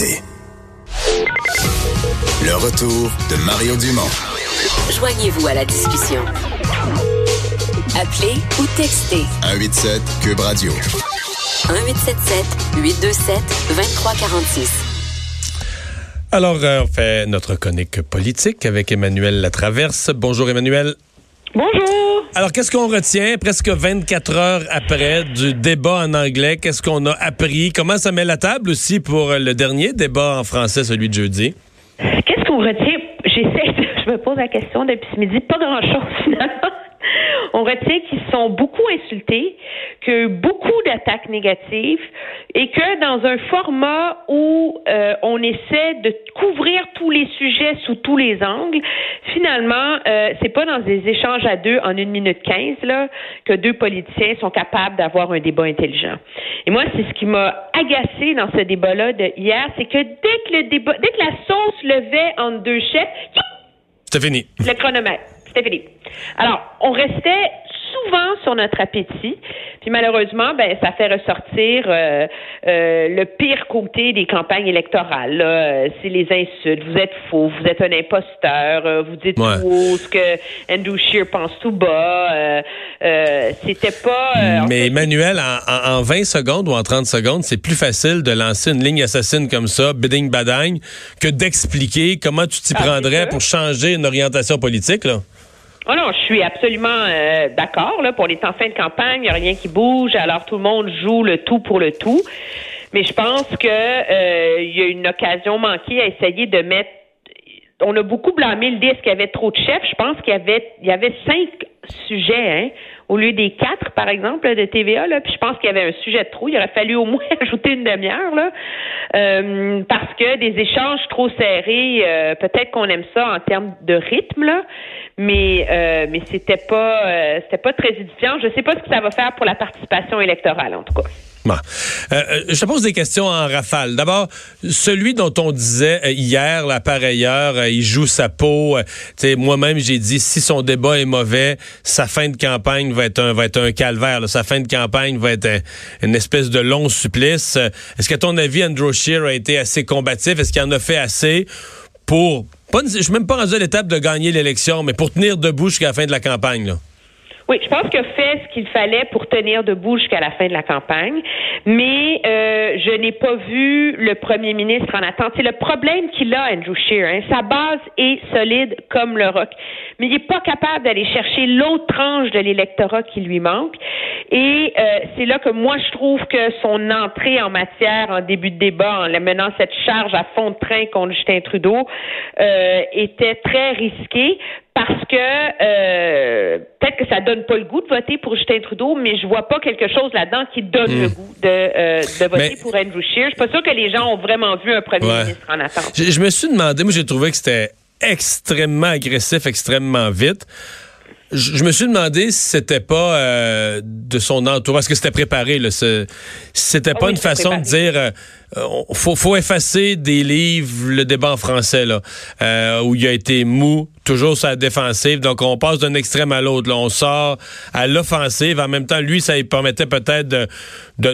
L'actualité. Le retour de Mario Dumont. Joignez-vous à la discussion. Appelez ou textez 187 Cube Radio. 1877 827 2346. Alors, euh, on fait notre chronique politique avec Emmanuel Latraverse. Bonjour Emmanuel. Bonjour. Alors, qu'est-ce qu'on retient presque 24 heures après du débat en anglais? Qu'est-ce qu'on a appris? Comment ça met la table aussi pour le dernier débat en français, celui de jeudi? Qu'est-ce qu'on retient? J'essaie, je me pose la question depuis ce midi. Pas grand-chose finalement. On retient qu'ils sont beaucoup insultés, que beaucoup d'attaques négatives et que dans un format où euh, on essaie de couvrir tous les sujets sous tous les angles, finalement, euh, c'est pas dans des échanges à deux en une minute quinze là que deux politiciens sont capables d'avoir un débat intelligent. Et moi, c'est ce qui m'a agacé dans ce débat-là de hier, c'est que dès que le débat, dès que la sauce levait entre deux chefs, c'était fini. Le chronomètre. Fini. Alors, on restait souvent sur notre appétit. Puis malheureusement, ben ça fait ressortir euh, euh, le pire côté des campagnes électorales. Euh, c'est les insultes. Vous êtes faux. Vous êtes un imposteur. vous dites tout ce que Andrew Scheer pense tout bas. C'était pas. Mais Emmanuel, en, en, 20 secondes ou en 30 secondes, c'est plus facile de lancer une ligne assassine comme ça, bidding badagne, que d'expliquer comment tu t'y ah, prendrais pour changer une orientation politique. Là. Oh non, je suis absolument euh, d'accord. Là, pour les temps fin de campagne, il n'y a rien qui bouge, alors tout le monde joue le tout pour le tout. Mais je pense que euh, il y a une occasion manquée à essayer de mettre. On a beaucoup blâmé le disque qu'il y avait trop de chefs. Je pense qu'il y avait il y avait cinq sujets, hein, au lieu des quatre, par exemple, de TVA. Là, puis je pense qu'il y avait un sujet de trop. Il aurait fallu au moins ajouter une demi-heure, là, euh, parce que des échanges trop serrés, euh, peut-être qu'on aime ça en termes de rythme, là, mais euh, mais c'était pas euh, c'était pas très édifiant. Je sais pas ce que ça va faire pour la participation électorale, en tout cas. Euh, euh, je te pose des questions en rafale. D'abord, celui dont on disait euh, hier, la par ailleurs, il joue sa peau. Moi-même, j'ai dit, si son débat est mauvais, sa fin de campagne va être un, calvaire. Sa fin de campagne va être une espèce de long supplice. Est-ce qu'à ton avis, Andrew Scheer a été assez combatif? Est-ce qu'il en a fait assez pour... Pas, je suis même pas rendu à l'étape de gagner l'élection, mais pour tenir debout jusqu'à la fin de la campagne. Là? Oui, je pense qu'il a fait ce qu'il fallait pour tenir debout jusqu'à la fin de la campagne, mais euh, je n'ai pas vu le premier ministre en attente. C'est le problème qu'il a, Andrew Scheer. Hein. Sa base est solide comme le roc, mais il n'est pas capable d'aller chercher l'autre tranche de l'électorat qui lui manque. Et euh, c'est là que moi, je trouve que son entrée en matière en début de débat, en menant cette charge à fond de train contre Justin Trudeau, euh, était très risquée parce que euh, peut-être que ça donne pas le goût de voter pour Justin Trudeau, mais je vois pas quelque chose là-dedans qui donne le hmm. goût de, euh, de voter pour Andrew Scheer. Je suis pas sûre que les gens ont vraiment vu un premier ministre en attente. Je, me suis demandé, moi j'ai trouvé que c'était extrêmement agressif, extrêmement vite. Je, me suis demandé si c'était pas euh, de son entourage, est-ce que c'était préparé, là, c'était pas ah une façon de dire euh, faut, faut effacer des livres, le débat en français, là, euh, où il a été mou, toujours sur la défensive. Donc, on passe d'un extrême à l'autre. On sort à l'offensive. En même temps, lui, ça lui permettait peut-être de,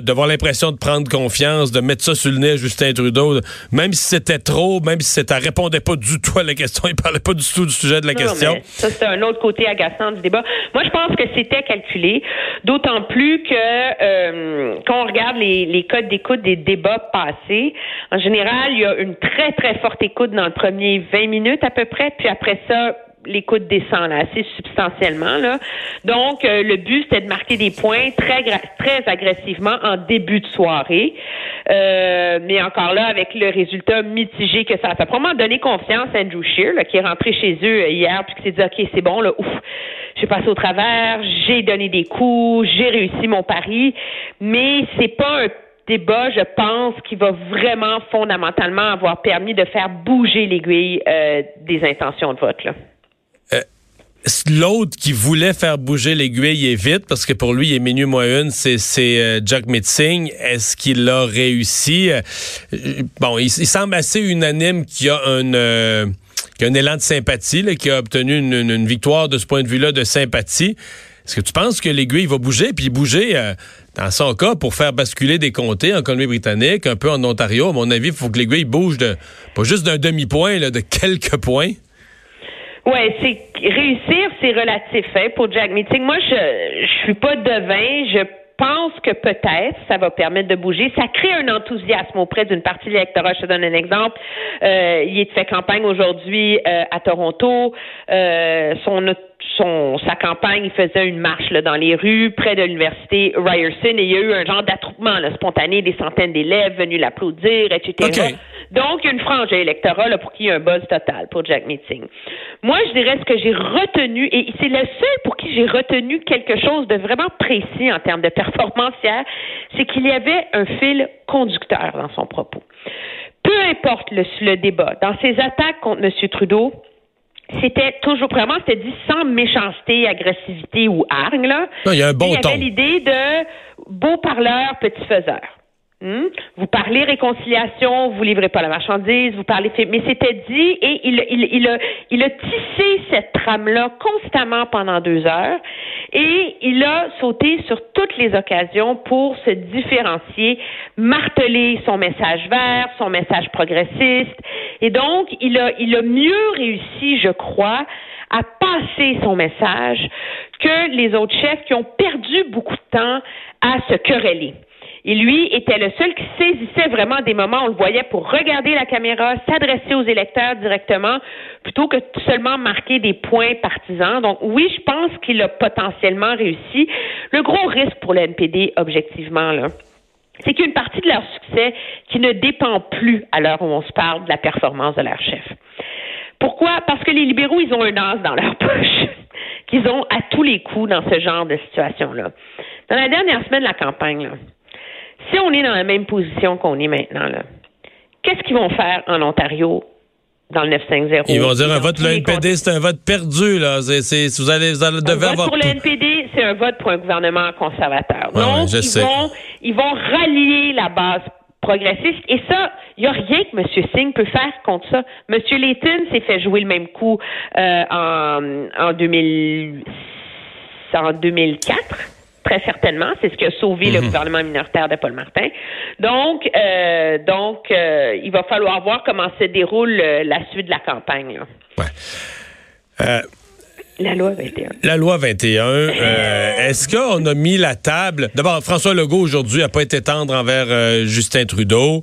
d'avoir l'impression de prendre confiance, de mettre ça sur le nez à Justin Trudeau. Même si c'était trop, même si ça répondait pas du tout à la question, il parlait pas du tout du sujet de la question. ça, c'est un autre côté agaçant du débat. Moi, je pense que c'était calculé, d'autant plus que euh, quand on regarde les, les codes d'écoute des débats passés, en général, il y a une très, très forte écoute dans le premier 20 minutes à peu près, puis après ça, l'écoute descend assez substantiellement. Donc, euh, le but, c'était de marquer des points très, très agressivement en début de soirée. Euh, mais encore là, avec le résultat mitigé que ça a fait. Probablement donner confiance à Andrew Shear, qui est rentré chez eux hier, puis qui s'est dit, OK, c'est bon, là, ouf, j'ai passé au travers, j'ai donné des coups, j'ai réussi mon pari, mais c'est pas un débat, je pense, qui va vraiment fondamentalement avoir permis de faire bouger l'aiguille euh, des intentions de vote. Là. Euh, l'autre qui voulait faire bouger l'aiguille est vite, parce que pour lui, il est minuit moins une, c'est, euh, Jack Mitzing. Est-ce qu'il a réussi? bon, il, semble assez unanime qu'il y a un, un élan de sympathie, là, qui a obtenu une, une, victoire de ce point de vue-là de sympathie. Est-ce que tu penses que l'aiguille va bouger? Puis bouger dans son cas, pour faire basculer des comtés en Colombie-Britannique, un peu en Ontario, à mon avis, il faut que l'aiguille bouge de, pas juste d'un demi-point, de quelques points. Oui, c'est réussir, c'est relatif hein, pour Jack Meeting. Moi, je je suis pas devin, je pense que peut-être ça va permettre de bouger. Ça crée un enthousiasme auprès d'une partie de l'électorat. Je te donne un exemple. Euh, il est fait campagne aujourd'hui euh, à Toronto. Euh, son, son, sa campagne, il faisait une marche là, dans les rues près de l'université Ryerson et il y a eu un genre d'attroupement spontané, des centaines d'élèves venus l'applaudir, etc. Donc, il y a une frange électorale pour qu'il y ait un buzz total pour Jack Meeting. Moi, je dirais ce que j'ai retenu, et c'est le seul pour qui j'ai retenu quelque chose de vraiment précis en termes de performance hier, c'est qu'il y avait un fil conducteur dans son propos. Peu importe le, le débat, dans ses attaques contre M. Trudeau, c'était toujours vraiment, c'était dit sans méchanceté, agressivité ou hargne. Là. Non, il y a un bon il y avait l'idée de beau parleur, petit faiseur. Hmm? Vous parlez réconciliation, vous livrez pas la marchandise, vous parlez, mais c'était dit et il, il, il, a, il a tissé cette trame-là constamment pendant deux heures et il a sauté sur toutes les occasions pour se différencier, marteler son message vert, son message progressiste et donc il a, il a mieux réussi, je crois, à passer son message que les autres chefs qui ont perdu beaucoup de temps à se quereller. Et lui était le seul qui saisissait vraiment des moments où on le voyait pour regarder la caméra, s'adresser aux électeurs directement, plutôt que seulement marquer des points partisans. Donc oui, je pense qu'il a potentiellement réussi. Le gros risque pour le NPD, objectivement, là, c'est qu'une partie de leur succès qui ne dépend plus, à l'heure où on se parle, de la performance de leur chef. Pourquoi? Parce que les libéraux, ils ont un as dans leur poche qu'ils ont à tous les coups dans ce genre de situation-là. Dans la dernière semaine de la campagne, là, si on est dans la même position qu'on est maintenant, là, qu'est-ce qu'ils vont faire en Ontario dans le 950? Ils vont dire un vote pour le NPD, c'est un vote perdu. Là. C'est, vous allez, vous allez un vote pour le NPD, c'est un vote pour un gouvernement conservateur. Donc, ils, Vont, ils vont rallier la base progressiste. Et ça, il n'y a rien que M. Singh peut faire contre ça. M. Layton s'est fait jouer le même coup euh, en, en, 2000, en 2004 très certainement. C'est ce qui a sauvé le mhm. gouvernement minoritaire de Paul Martin. Donc, euh, donc, euh, il va falloir voir comment se déroule euh, la suite de la campagne. Ouais. La loi 21. La loi 21. Est-ce qu'on a mis la table? D'abord, François Legault aujourd'hui n'a pas été tendre envers Justin Trudeau.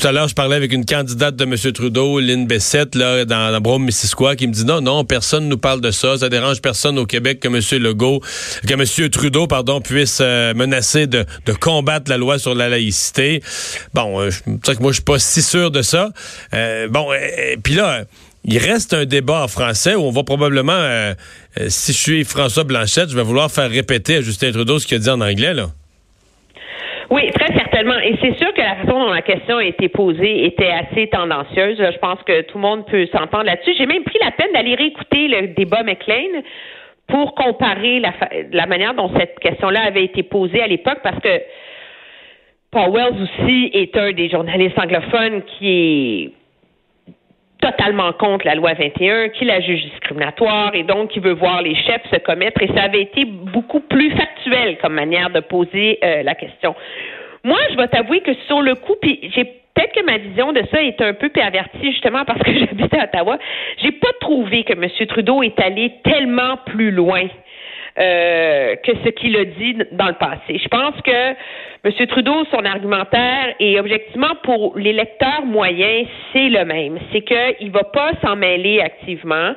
Tout à l'heure, je parlais avec une candidate de M. Trudeau, Lynn Bessette, là, dans, dans Brome, Missisquoi, qui me dit non, non, personne nous parle de ça. Ça dérange personne au Québec que M. Legault, que M. Trudeau, pardon, puisse euh, menacer de, combattre la loi sur la laïcité. Bon, euh, c'est que moi, je suis pas si sûr de ça. Euh, bon, puis là, il reste un débat en français où on va probablement, euh, si je suis François Blanchette, je vais vouloir faire répéter à Justin Trudeau ce qu'il a dit en anglais, là. Oui, très certainement. Et c'est sûr que la façon dont la question a été posée était assez tendancieuse. Je pense que tout le monde peut s'entendre là-dessus. J'ai même pris la peine d'aller réécouter le débat McLean pour comparer la, manière dont cette question-là avait été posée à l'époque, parce que Paul Wells aussi est un des journalistes anglophones qui est totalement contre la loi 21, qui la juge discriminatoire et donc qui veut voir les chefs se commettre. Et ça avait été beaucoup plus factuel comme manière de poser euh, la question. Moi, je vais t'avouer que sur le coup, puis j'ai peut-être que ma vision de ça est un peu pervertie justement parce que j'habite à Ottawa. J'ai pas trouvé que M. Trudeau est allé tellement plus loin euh, que ce qu'il a dit dans le passé. Je pense que M. Trudeau, son argumentaire, et objectivement pour les lecteurs moyens, c'est le même. C'est qu'il ne va pas s'en mêler activement,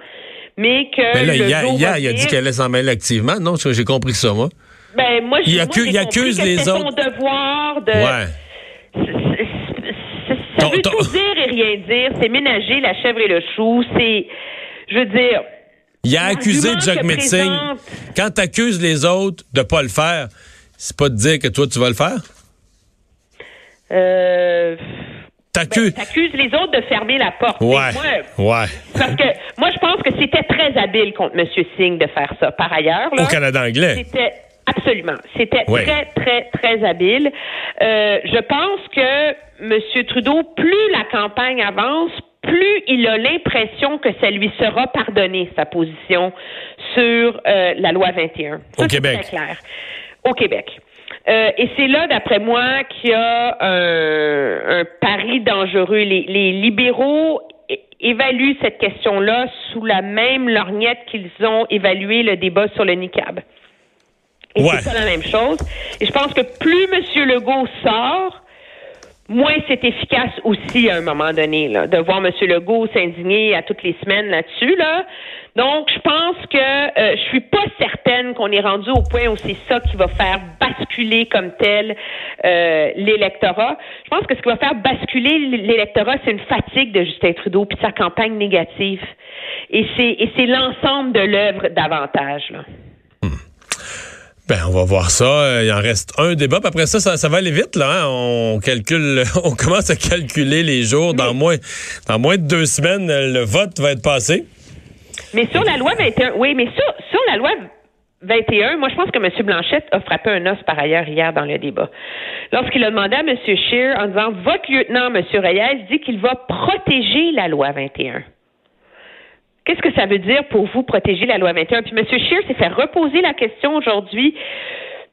mais que. Mais là, hier, il a dit qu'elle allait s'en mêler activement. Non, j'ai compris ça, moi. Ben, moi, il, accuse les autres. son devoir de. Ouais. Ça veut tout dire et rien dire. C'est ménager la chèvre et le chou. C'est. Je veux dire il a accusé Jack Metzing. Quand tu accuses les autres de pas le faire, c'est pas de dire que toi, tu vas le faire? Euh... T'accuses ben, les autres de fermer la porte. Ouais. ouais. Parce que moi, je pense que c'était très habile contre M. Singh de faire ça. Par ailleurs, au Canada anglais. C'était absolument. C'était très, très, très habile. Euh, je pense que M. Trudeau, plus la campagne avance, plus il a l'impression que ça lui sera pardonné, sa position sur euh, la loi 21. Au Québec. clair. au Québec. Euh, et c'est là, d'après moi, qu'il y a un, un pari dangereux. Les, les libéraux évaluent cette question-là sous la même lorgnette qu'ils ont évalué le débat sur le niqab. Et Ouais. c'est pas la même chose. Et je pense que plus M. Legault sort, moins c'est efficace aussi à un moment donné, là, de voir M. Legault s'indigner à toutes les semaines là-dessus. Là. Donc, je pense que euh, je suis pas certaine qu'on est rendu au point où c'est ça qui va faire basculer comme tel euh, l'électorat. Je pense que ce qui va faire basculer l'électorat, c'est une fatigue de Justin Trudeau puis de sa campagne négative. Et c'est et c'est l'ensemble de l'œuvre davantage. Là. Ben, on va voir ça. Euh, Il en reste un débat. Puis après ça, ça, ça va aller vite, là. hein. On calcule, on commence à calculer les jours. Dans moins, dans moins de deux semaines, le vote va être passé. Mais sur la loi 21, oui, mais sur, sur la loi 21, moi, je pense que M. Blanchette a frappé un os par ailleurs hier dans le débat. Lorsqu'il a demandé à M. Scheer en disant Votre lieutenant, M. Reyes, dit qu'il va protéger la loi 21. Qu'est-ce que ça veut dire pour vous protéger la loi 21? Puis M. Scheer s'est fait reposer la question aujourd'hui.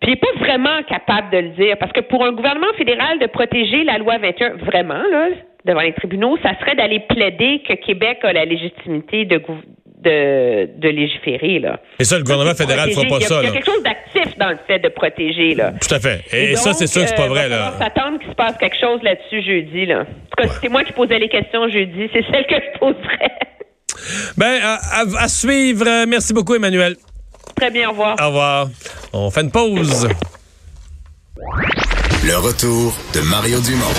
Puis il n'est pas vraiment capable de le dire. Parce que pour un gouvernement fédéral de protéger la loi 21, vraiment, là, devant les tribunaux, ça serait d'aller plaider que Québec a la légitimité de, de, de légiférer. Là. Et ça, le gouvernement fédéral ne fera pas il y a, ça, Il y a quelque chose d'actif dans le fait de protéger. Là. Tout à fait. Et, Et ça, donc, c'est sûr que c'est pas euh, vrai, va là. falloir s'attendre qu'il se passe quelque chose là-dessus jeudi. Là. En tout cas, si c'est moi qui posais les questions jeudi, c'est celle que je poserais. Ben, à, à- à suivre. Merci beaucoup, Emmanuel. Très bien, au revoir. Au revoir. On fait une pause. Le retour de Mario Dumont.